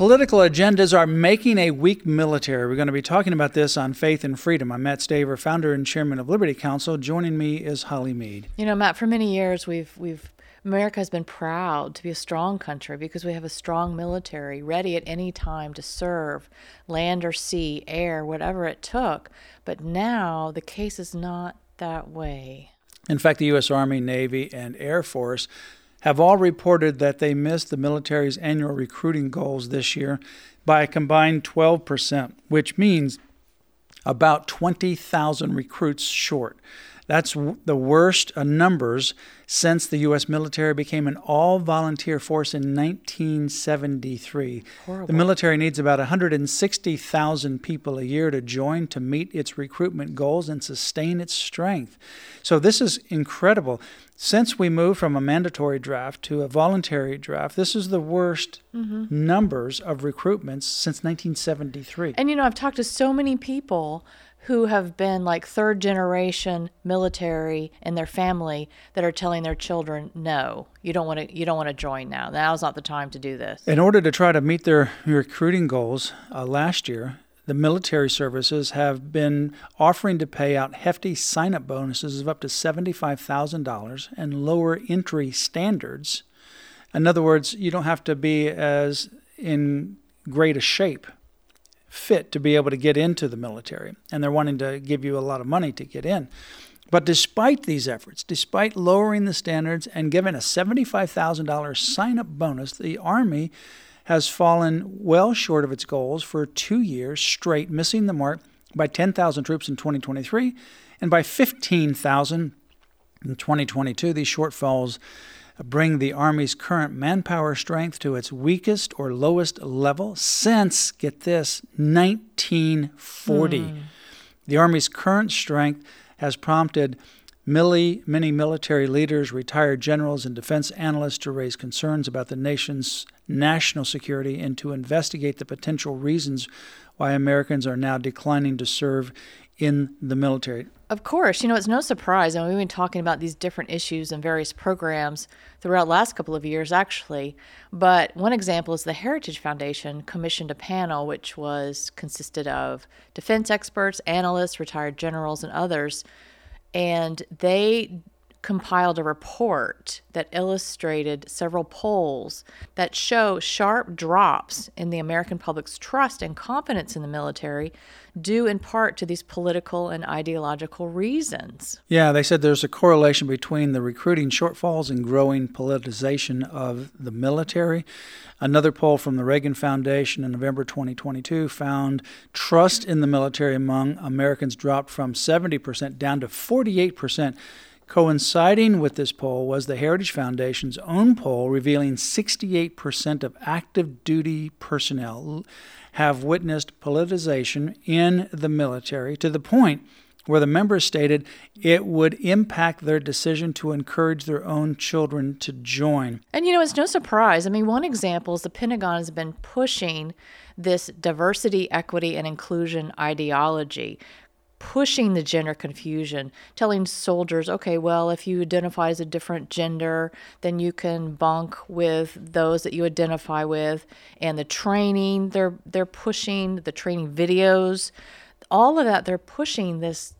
Political agendas are making a weak military. We're going to be talking about this on Faith and Freedom. I'm Mat Staver, founder and chairman of Liberty Counsel. Joining me is Holly Mead. You know, Mat, for many years we've we've America has been proud to be a strong country because we have a strong military ready at any time to serve land or sea, air, whatever it took. But now the case is not that way. In fact, the U.S. Army, Navy, and Air Force have all reported that they missed the military's annual recruiting goals this year by a combined 12%, which means about 20,000 recruits short. That's the worst numbers since the U.S. military became an all volunteer force in 1973. Horrible. The military needs about 160,000 people a year to join to meet its recruitment goals and sustain its strength. So, this is incredible. Since we moved from a mandatory draft to a voluntary draft, this is the worst mm-hmm. numbers of recruitments since 1973. And you know, I've talked to so many people who have been like third generation military in their family that are telling their children no you don't want to you don't want to join now now's not the time to do this in order to try to meet their recruiting goals uh, last year the military services have been offering to pay out hefty sign up bonuses of up to $75,000 and lower entry standards. In other words, you don't have to be as in great a shape fit to be able to get into the military, and they're wanting to give you a lot of money to get in. But despite these efforts, despite lowering the standards and giving a $75,000 sign up bonus, the Army has fallen well short of its goals for two years straight, missing the mark by 10,000 troops in 2023 and by 15,000 in 2022. These shortfalls bring the Army's current manpower strength to its weakest or lowest level since, get this, 1940. Mm. The Army's current strength has prompted many, military leaders, retired generals, and defense analysts to raise concerns about the nation's national security and to investigate the potential reasons why Americans are now declining to serve in the military. Of course, you know, it's no surprise. and we've been talking about these different issues and various programs throughout the last couple of years, actually. But one example is the Heritage Foundation commissioned a panel which was consisted of defense experts, analysts, retired generals, and others. And they compiled a report that illustrated several polls that show sharp drops in the American public's trust and confidence in the military due in part to these political and ideological reasons. Yeah, they said there's a correlation between the recruiting shortfalls and growing politicization of the military. Another poll from the Reagan Foundation in November 2022 found trust in the military among Americans dropped from 70% down to 48%. Coinciding with this poll was the Heritage Foundation's own poll revealing 68% of active duty personnel have witnessed politicization in the military to the point where the members stated it would impact their decision to encourage their own children to join. And you know, it's no surprise. I mean, one example is the Pentagon has been pushing this diversity, equity, and inclusion ideology pushing the gender confusion, telling soldiers, okay, well, if you identify as a different gender, then you can bunk with those that you identify with. And the training they're they're pushing, the training videos, all of that, they're pushing this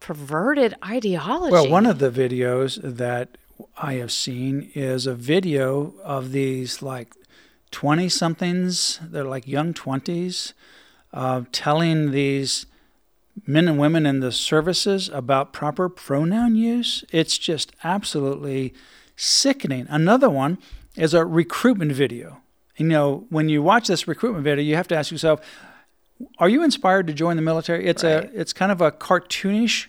perverted ideology. Well, one of the videos that I have seen is a video of these like 20 somethings, they're like young 20s, uh, telling these men and women in the services about proper pronoun use. It's just absolutely sickening. Another one is a recruitment video. You know, when you watch this recruitment video, you have to ask yourself, are you inspired to join the military? It's right. a it's kind of a cartoonish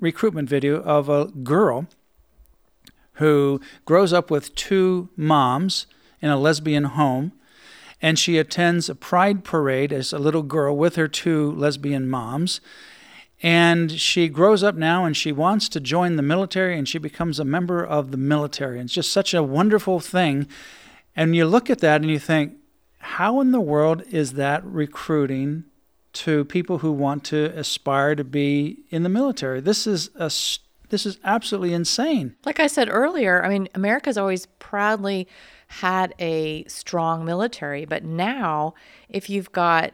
recruitment video of a girl who grows up with two moms in a lesbian home and she attends a pride parade as a little girl with her two lesbian moms. And she grows up now and she wants to join the military and she becomes a member of the military. And it's just such a wonderful thing. And you look at that and you think, how in the world is that recruiting to people who want to aspire to be in the military? This is a this is absolutely insane. Like I said earlier, I mean, America's always proudly had a strong military, but now if you've got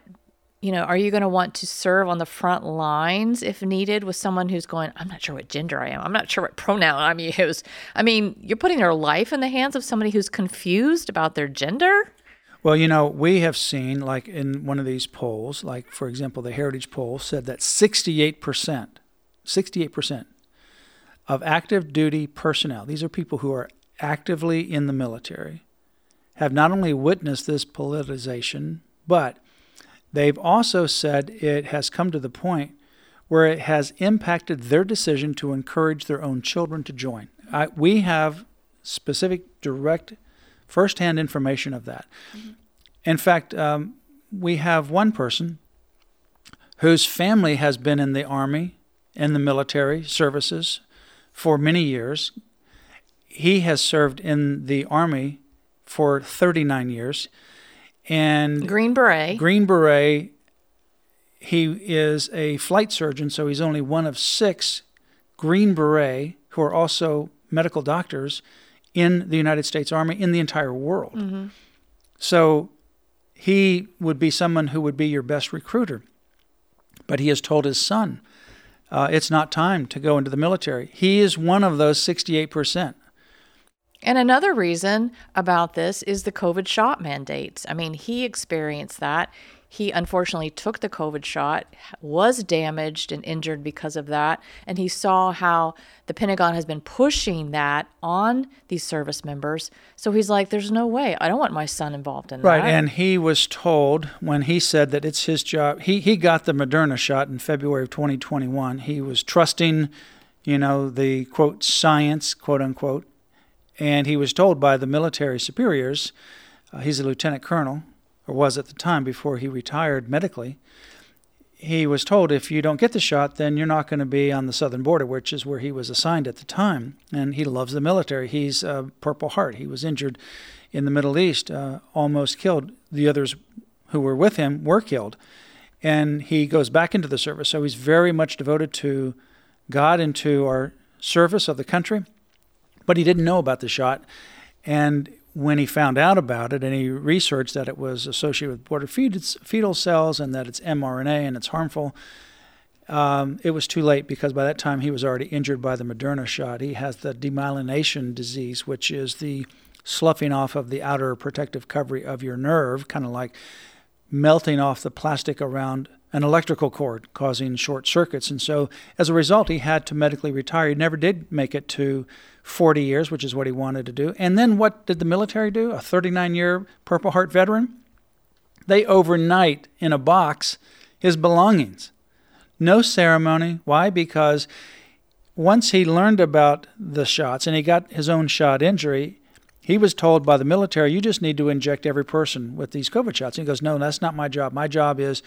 you know, are you going to want to serve on the front lines if needed with someone who's going, I'm not sure what gender I am. I'm not sure what pronoun I'm use. I mean, you're putting their life in the hands of somebody who's confused about their gender. Well, you know, we have seen, like in one of these polls, like for example, the Heritage poll said that 68%, 68% of active duty personnel, these are people who are actively in the military, have not only witnessed this politicization, but they've also said it has come to the point where it has impacted their decision to encourage their own children to join. I, we have specific, direct, firsthand information of that. Mm-hmm. In fact, um, we have one person whose family has been in the Army, in the military services for many years. He has served in the Army for 39 years. And Green Beret. Green Beret, he is a flight surgeon, so he's only one of six Green Beret who are also medical doctors in the United States Army in the entire world. Mm-hmm. So he would be someone who would be your best recruiter. But he has told his son, uh, it's not time to go into the military. He is one of those 68%. And another reason about this is the COVID shot mandates. I mean, he experienced that. He unfortunately took the COVID shot, was damaged and injured because of that. And he saw how the Pentagon has been pushing that on these service members. So he's like, there's no way. I don't want my son involved in right. that. Right. And he was told when he said that it's his job, he, he got the Moderna shot in February of 2021. He was trusting, you know, the quote, science, quote unquote. And he was told by the military superiors, uh, he's a lieutenant colonel, or was at the time before he retired medically, he was told if you don't get the shot, then you're not going to be on the southern border, which is where he was assigned at the time. And he loves the military. He's a Purple Heart. He was injured in the Middle East, uh, almost killed. The others who were with him were killed. And he goes back into the service. So he's very much devoted to God and to our service of the country. But he didn't know about the shot. And when he found out about it and he researched that it was associated with border fetal cells and that it's mRNA and it's harmful, um, it was too late because by that time he was already injured by the Moderna shot. He has the demyelination disease, which is the sloughing off of the outer protective covering of your nerve, kind of like melting off the plastic around an electrical cord, causing short circuits. And so as a result, he had to medically retire. He never did make it to 40 years, which is what he wanted to do. And then what did the military do? A 39 year Purple Heart veteran? They overnight in a box his belongings. No ceremony. Why? Because once he learned about the shots and he got his own shot injury, he was told by the military, you just need to inject every person with these COVID shots. And he goes, no, that's not my job. My job is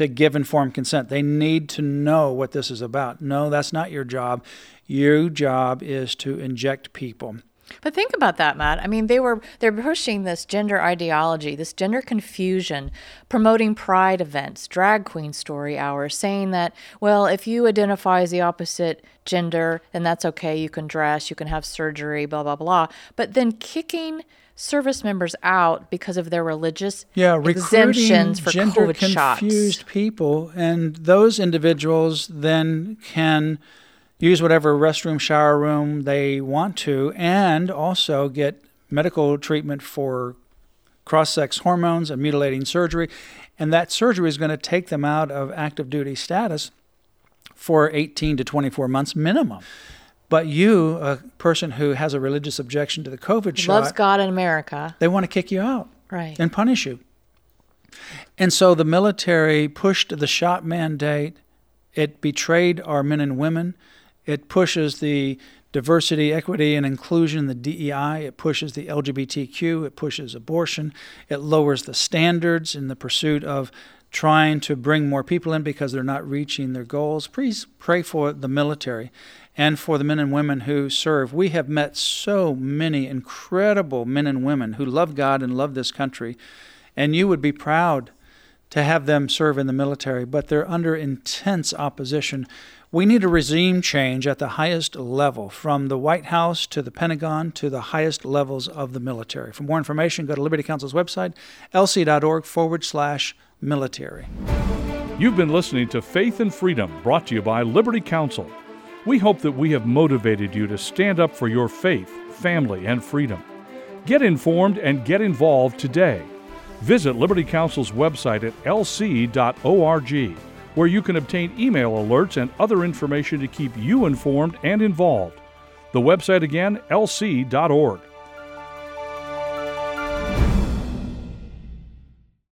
to give informed consent. They need to know what this is about. No, that's not your job. Your job is to inject people. But think about that, Mat. I mean, they were they're pushing this gender ideology, this gender confusion, promoting pride events, drag queen story hours, saying that, well, if you identify as the opposite gender, then that's okay. You can dress, you can have surgery, blah blah blah. But then kicking service members out because of their religious yeah, exemptions for gender COVID shots. confused people, and those individuals then can use whatever restroom, shower room they want to, and also get medical treatment for cross-sex hormones and mutilating surgery, and that surgery is going to take them out of active duty status for 18 to 24 months minimum. But you, a person who has a religious objection to the COVID shot, loves God in America, they want to kick you out, right, and punish you. And so the military pushed the shot mandate. It betrayed our men and women. It pushes the diversity, equity, and inclusion, the DEI. It pushes the LGBTQ. It pushes abortion. It lowers the standards in the pursuit of trying to bring more people in because they're not reaching their goals. Please pray for the military and for the men and women who serve. We have met so many incredible men and women who love God and love this country, and you would be proud to have them serve in the military, but they're under intense opposition. We need a regime change at the highest level, from the White House to the Pentagon to the highest levels of the military. For more information, go to Liberty Counsel's website, lc.org forward slash military. You've been listening to Faith and Freedom, brought to you by Liberty Counsel. We hope that we have motivated you to stand up for your faith, family, and freedom. Get informed and get involved today. Visit Liberty Counsel's website at lc.org, where you can obtain email alerts and other information to keep you informed and involved. The website again, lc.org.